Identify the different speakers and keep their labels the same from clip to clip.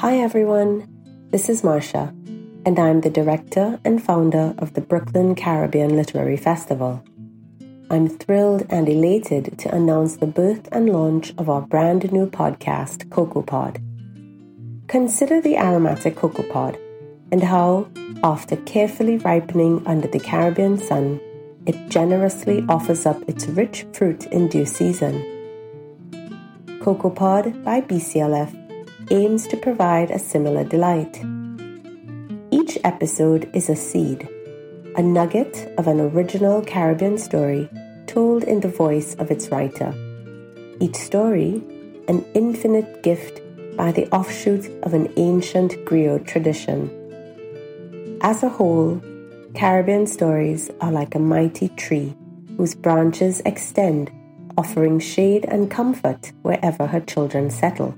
Speaker 1: Hi everyone, this is Marcia, and I'm the director and founder of the Brooklyn Caribbean Literary Festival. I'm thrilled and elated to announce the birth and launch of our brand new podcast, Cocoa Pod. Consider the aromatic cocoa pod and how, after carefully ripening under the Caribbean sun, it generously offers up its rich fruit in due season. Cocoa Pod by BCLF aims to provide a similar delight. Each episode is a seed a nugget of an original Caribbean story told in the voice of its writer. Each story, an infinite gift by the offshoot of an ancient griot tradition. As a whole, Caribbean stories are like a mighty tree whose branches extend, offering shade and comfort wherever her children settle.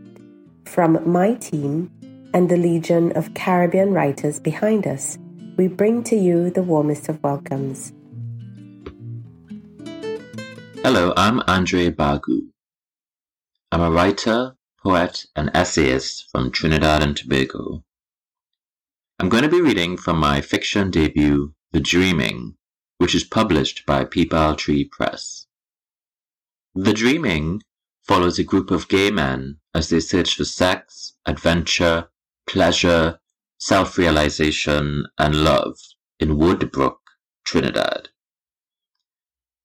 Speaker 1: From my team and the legion of Caribbean writers behind us, we bring to you the warmest of welcomes.
Speaker 2: Hello, I'm Andre Bagoo. I'm a writer, poet, and essayist from Trinidad and Tobago. I'm going to be reading from my fiction debut, The Dreaming, which is published by Peepal Tree Press. The Dreaming follows a group of gay men as they search for sex, adventure, pleasure, self-realization, and love in Woodbrook, Trinidad.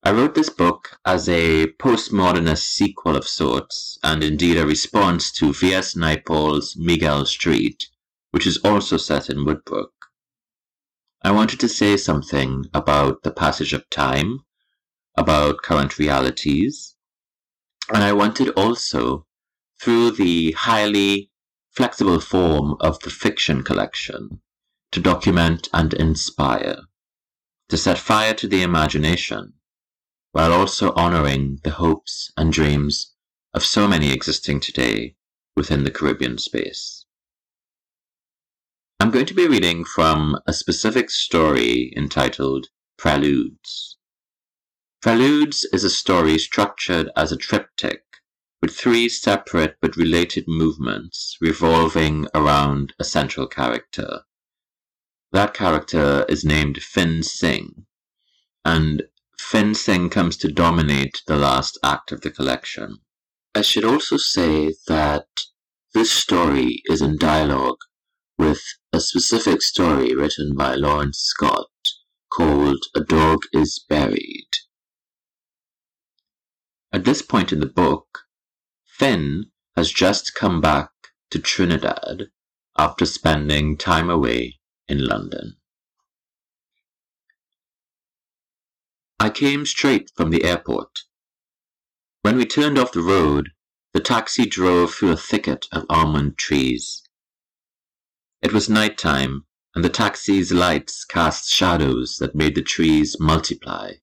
Speaker 2: I wrote this book as a postmodernist sequel of sorts, and indeed a response to V.S. Naipaul's Miguel Street, which is also set in Woodbrook. I wanted to say something about the passage of time, about current realities, and I wanted also, through the highly flexible form of the fiction collection to document and inspire, to set fire to the imagination, while also honoring the hopes and dreams of so many existing today within the Caribbean space. I'm going to be reading from a specific story entitled Preludes. Preludes is a story structured as a triptych with three separate but related movements revolving around a central character. That character is named Finn Singh, and Finn Singh comes to dominate the last act of the collection. I should also say that this story is in dialogue with a specific story written by Lawrence Scott called A Dog is Buried. At this point in the book, Finn has just come back to Trinidad after spending time away in London. I came straight from the airport. When we turned off the road, the taxi drove through a thicket of almond trees. It was night time, and the taxi's lights cast shadows that made the trees multiply.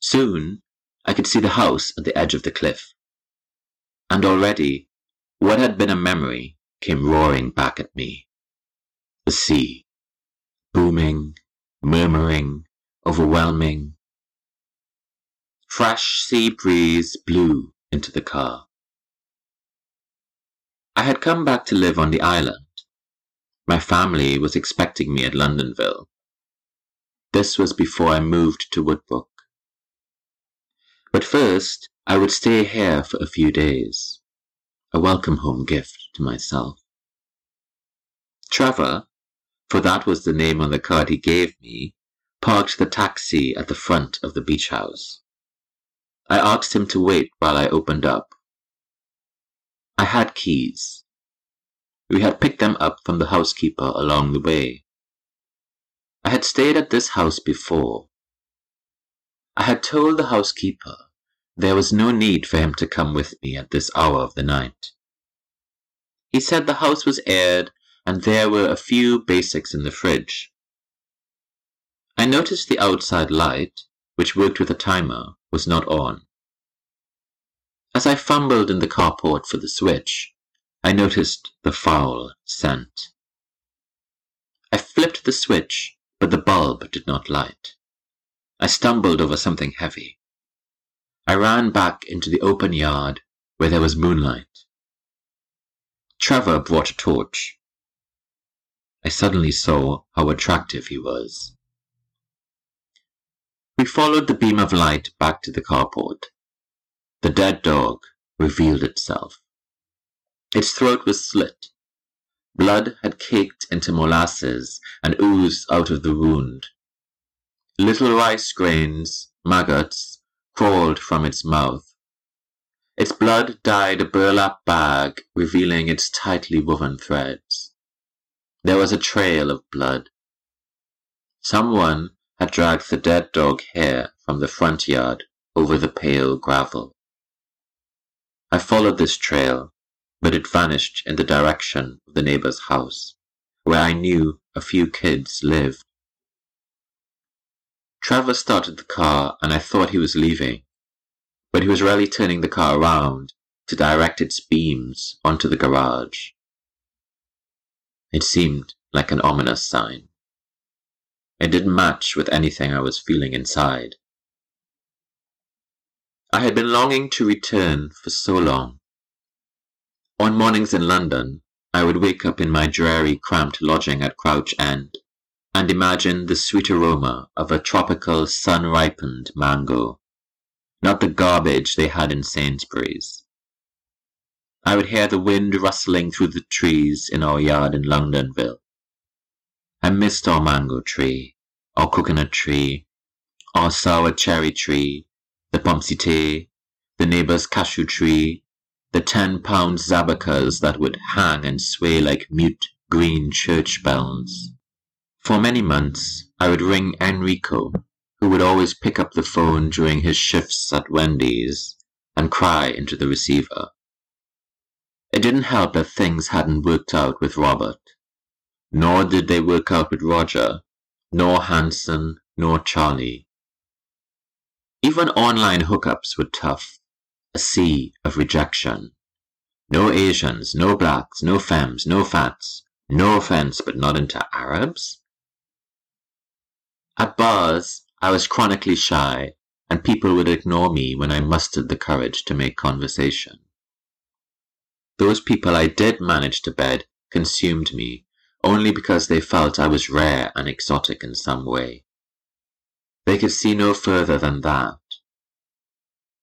Speaker 2: Soon, I could see the house at the edge of the cliff and already what had been a memory came roaring back at me. The sea, booming, murmuring, overwhelming. Fresh sea breeze blew into the car. I had come back to live on the island. My family was expecting me at Londonville. This was before I moved to Woodbrook. But first, I would stay here for a few days, a welcome home gift to myself. Trevor, for that was the name on the card he gave me, parked the taxi at the front of the beach house. I asked him to wait while I opened up. I had keys. We had picked them up from the housekeeper along the way. I had stayed at this house before. I had told the housekeeper there was no need for him to come with me at this hour of the night. He said the house was aired and there were a few basics in the fridge. I noticed the outside light, which worked with a timer, was not on. As I fumbled in the carport for the switch, I noticed the foul scent. I flipped the switch, but the bulb did not light. I stumbled over something heavy. I ran back into the open yard where there was moonlight. Trevor brought a torch. I suddenly saw how attractive he was. We followed the beam of light back to the carport. The dead dog revealed itself. Its throat was slit. Blood had caked into molasses and oozed out of the wound. Little rice grains, maggots, crawled from its mouth. Its blood dyed a burlap bag, revealing its tightly woven threads. There was a trail of blood. Someone had dragged the dead dog hair from the front yard over the pale gravel. I followed this trail, but it vanished in the direction of the neighbor's house, where I knew a few kids lived. Trevor started the car and I thought he was leaving, but he was really turning the car around to direct its beams onto the garage. It seemed like an ominous sign. It didn't match with anything I was feeling inside. I had been longing to return for so long. On mornings in London, I would wake up in my dreary, cramped lodging at Crouch End and imagine the sweet aroma of a tropical, sun-ripened mango, not the garbage they had in Sainsbury's. I would hear the wind rustling through the trees in our yard in Londonville. I missed our mango tree, our coconut tree, our sour cherry tree, the pommecythere, the neighbor's cashew tree, the ten-pound zabocas that would hang and sway like mute green church bells. For many months, I would ring Enrico, who would always pick up the phone during his shifts at Wendy's, and cry into the receiver. It didn't help that things hadn't worked out with Robert, nor did they work out with Roger, nor Hanson, nor Charlie. Even online hookups were tough. A sea of rejection. No Asians, no blacks, no femmes, no fats. No offense, but not into Arabs? At bars, I was chronically shy, and people would ignore me when I mustered the courage to make conversation. Those people I did manage to bed consumed me only because they felt I was rare and exotic in some way. They could see no further than that.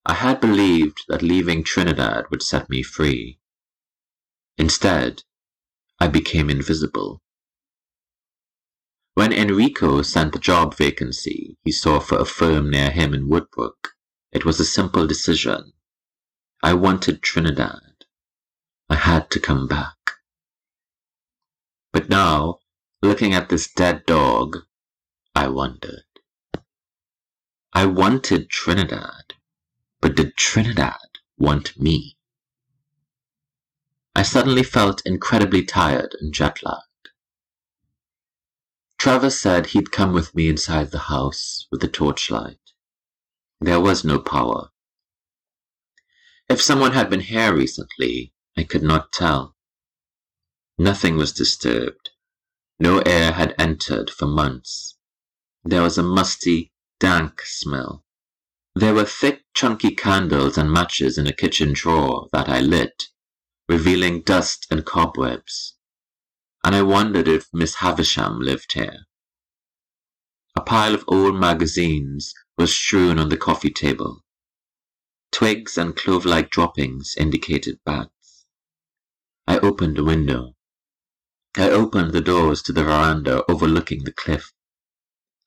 Speaker 2: I had believed that leaving Trinidad would set me free. Instead, I became invisible. When Enrico sent the job vacancy he saw for a firm near him in Woodbrook, it was a simple decision. I wanted Trinidad. I had to come back. But now, looking at this dead dog, I wondered. I wanted Trinidad, but did Trinidad want me? I suddenly felt incredibly tired and jet-lagged. Trevor said he'd come with me inside the house with the torchlight. There was no power. If someone had been here recently, I could not tell. Nothing was disturbed. No air had entered for months. There was a musty, dank smell. There were thick, chunky candles and matches in a kitchen drawer that I lit, revealing dust and cobwebs, and I wondered if Miss Havisham lived here. A pile of old magazines was strewn on the coffee table. Twigs and clove-like droppings indicated bats. I opened a window. I opened the doors to the veranda overlooking the cliff.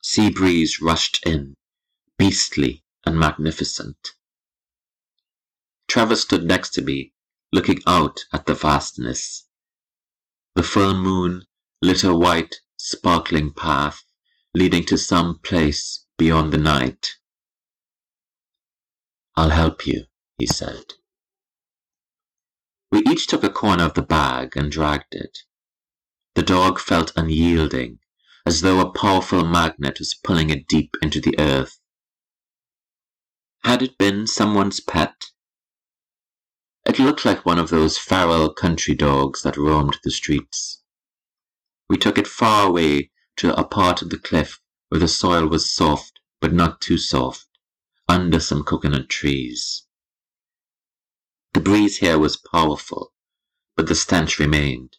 Speaker 2: Sea breeze rushed in, beastly and magnificent. Trevor stood next to me, looking out at the vastness. The full moon lit a white, sparkling path leading to some place beyond the night. I'll help you, he said. We each took a corner of the bag and dragged it. The dog felt unyielding, as though a powerful magnet was pulling it deep into the earth. Had it been someone's pet? It looked like one of those feral country dogs that roamed the streets. We took it far away to a part of the cliff where the soil was soft, but not too soft, under some coconut trees. The breeze here was powerful, but the stench remained.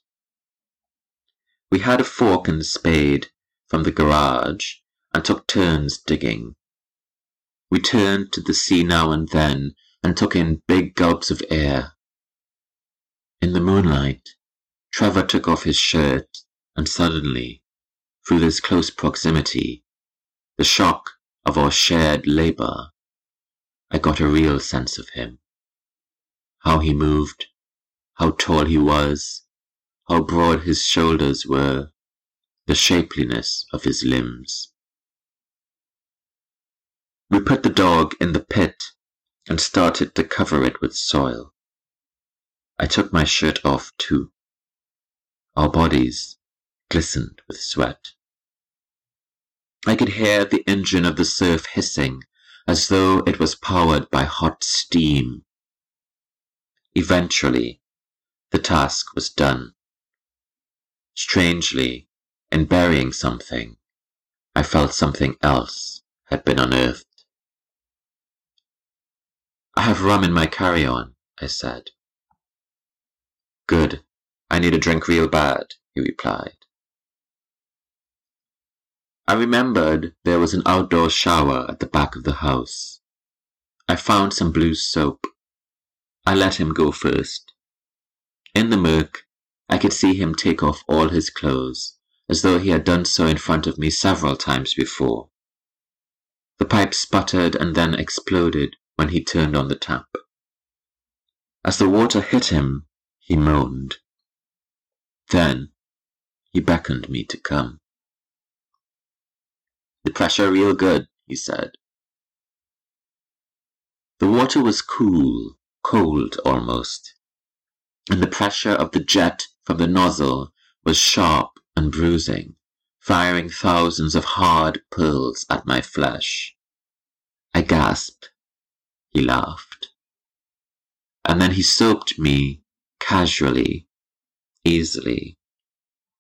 Speaker 2: We had a fork and spade from the garage and took turns digging. We turned to the sea now and then and took in big gulps of air. In the moonlight, Trevor took off his shirt and suddenly, through this close proximity, the shock of our shared labor, I got a real sense of him. How he moved, how tall he was, how broad his shoulders were, the shapeliness of his limbs. We put the dog in the pit and started to cover it with soil. I took my shirt off too. Our bodies glistened with sweat. I could hear the engine of the surf hissing as though it was powered by hot steam. Eventually, the task was done. Strangely, in burying something, I felt something else had been unearthed. Have rum in my carry-on, I said. Good. I need a drink real bad, he replied. I remembered there was an outdoor shower at the back of the house. I found some blue soap. I let him go first. In the murk, I could see him take off all his clothes, as though he had done so in front of me several times before. The pipe sputtered and then exploded when he turned on the tap. As the water hit him, he moaned. Then he beckoned me to come. The pressure real good, he said. The water was cool, cold almost, and the pressure of the jet from the nozzle was sharp and bruising, firing thousands of hard pearls at my flesh. I gasped he laughed. And then he soaped me casually, easily,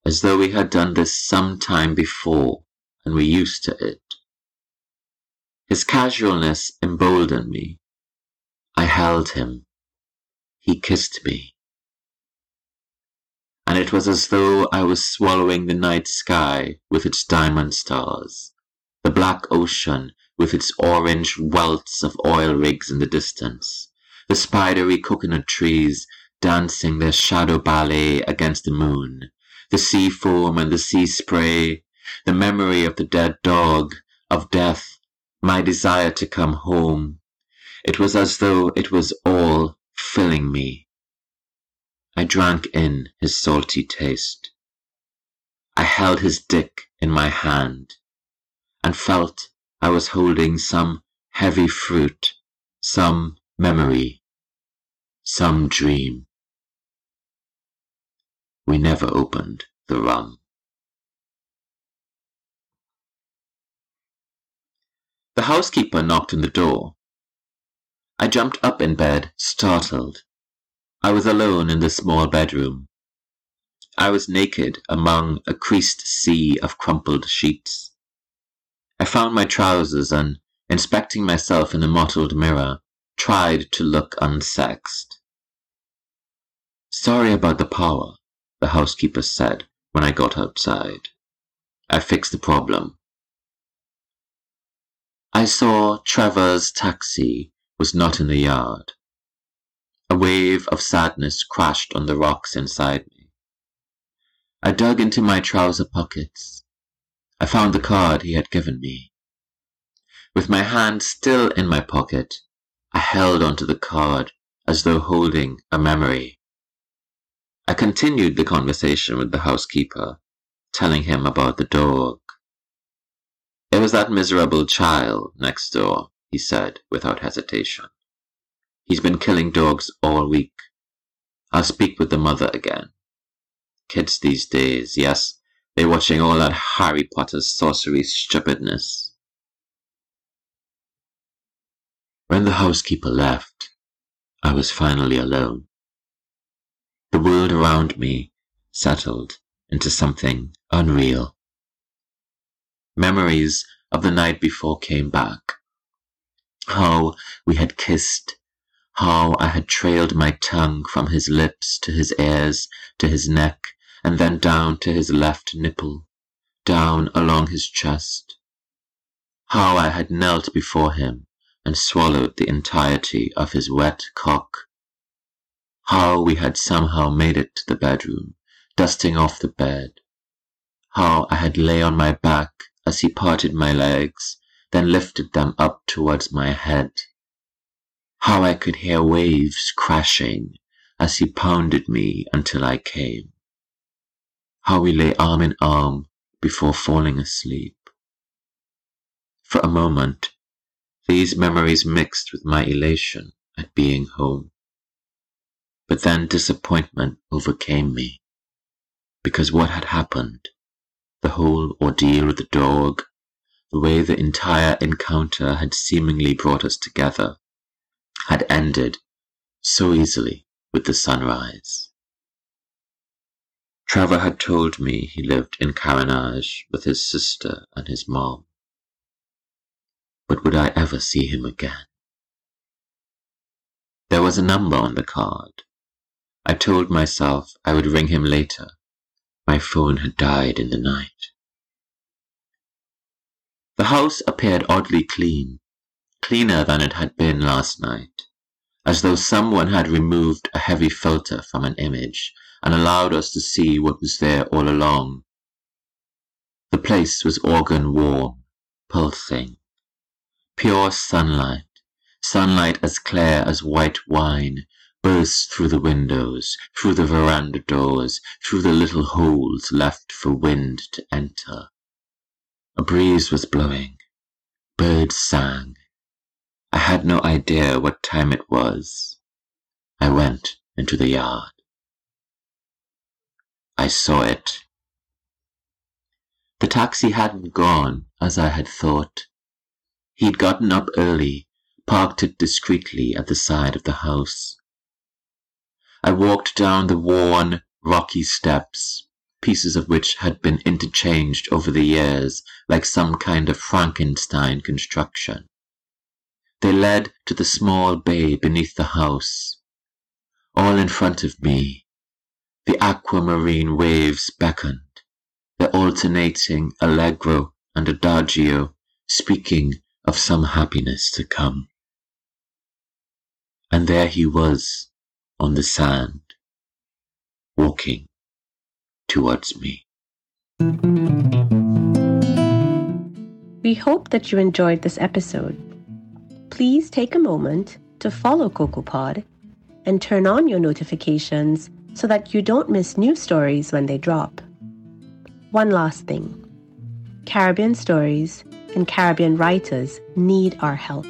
Speaker 2: as though we had done this some time before and were used to it. His casualness emboldened me. I held him. He kissed me. And it was as though I was swallowing the night sky with its diamond stars, the black ocean with its orange welts of oil rigs in the distance, the spidery coconut trees dancing their shadow ballet against the moon, the sea foam and the sea spray, the memory of the dead dog, of death, my desire to come home. It was as though it was all filling me. I drank in his salty taste. I held his dick in my hand and felt I was holding some heavy fruit, some memory, some dream. We never opened the rum. The housekeeper knocked on the door. I jumped up in bed, startled. I was alone in the small bedroom. I was naked among a creased sea of crumpled sheets. I found my trousers and, inspecting myself in the mottled mirror, tried to look unsexed. Sorry about the power, the housekeeper said when I got outside. I fixed the problem. I saw Trevor's taxi was not in the yard. A wave of sadness crashed on the rocks inside me. I dug into my trouser pockets I found the card he had given me. With my hand still in my pocket, I held onto the card as though holding a memory. I continued the conversation with the housekeeper, telling him about the dog. It was that miserable child next door, he said without hesitation. He's been killing dogs all week. I'll speak with the mother again. Kids these days, yes, they're watching all that Harry Potter sorcery stupidness. When the housekeeper left, I was finally alone. The world around me settled into something unreal. Memories of the night before came back. How we had kissed, how I had trailed my tongue from his lips to his ears to his neck and then down to his left nipple, down along his chest. How I had knelt before him and swallowed the entirety of his wet cock. How we had somehow made it to the bedroom, dusting off the bed. How I had lay on my back as he parted my legs, then lifted them up towards my head how I could hear waves crashing as he pounded me until I came. How we lay arm in arm before falling asleep. For a moment, these memories mixed with my elation at being home. But then disappointment overcame me, because what had happened, the whole ordeal with the dog, the way the entire encounter had seemingly brought us together, had ended so easily with the sunrise. Trevor had told me he lived in Carenage with his sister and his mom. But would I ever see him again? There was a number on the card. I told myself I would ring him later. My phone had died in the night. The house appeared oddly clean, cleaner than it had been last night, as though someone had removed a heavy filter from an image and allowed us to see what was there all along. The place was organ warm, pulsing. Pure sunlight, sunlight as clear as white wine, burst through the windows, through the veranda doors, through the little holes left for wind to enter. A breeze was blowing. Birds sang. I had no idea what time it was. I went into the yard. I saw it. The taxi hadn't gone as I had thought. He'd gotten up early, parked it discreetly at the side of the house. I walked down the worn, rocky steps, pieces of which had been interchanged over the years like some kind of Frankenstein construction. They led to the small bay beneath the house. All in front of me, the aquamarine waves beckoned, the alternating allegro and adagio speaking of some happiness to come. And there he was on the sand, walking towards me.
Speaker 1: We hope that you enjoyed this episode please take a moment to follow CocoaPod and turn on your notifications so that you don't miss new stories when they drop. One last thing Caribbean stories and Caribbean writers need our help.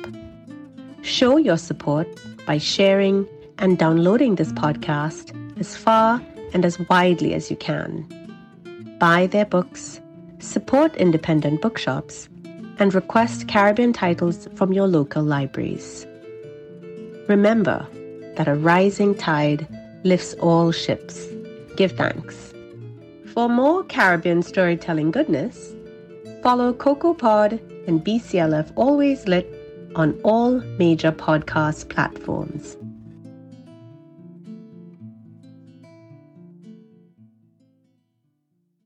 Speaker 1: Show your support by sharing and downloading this podcast as far and as widely as you can. Buy their books, support independent bookshops, and request Caribbean titles from your local libraries. Remember that a rising tide lifts all ships. Give thanks. For more Caribbean storytelling goodness, follow CocoaPod and BCLF Always Lit on all major podcast platforms.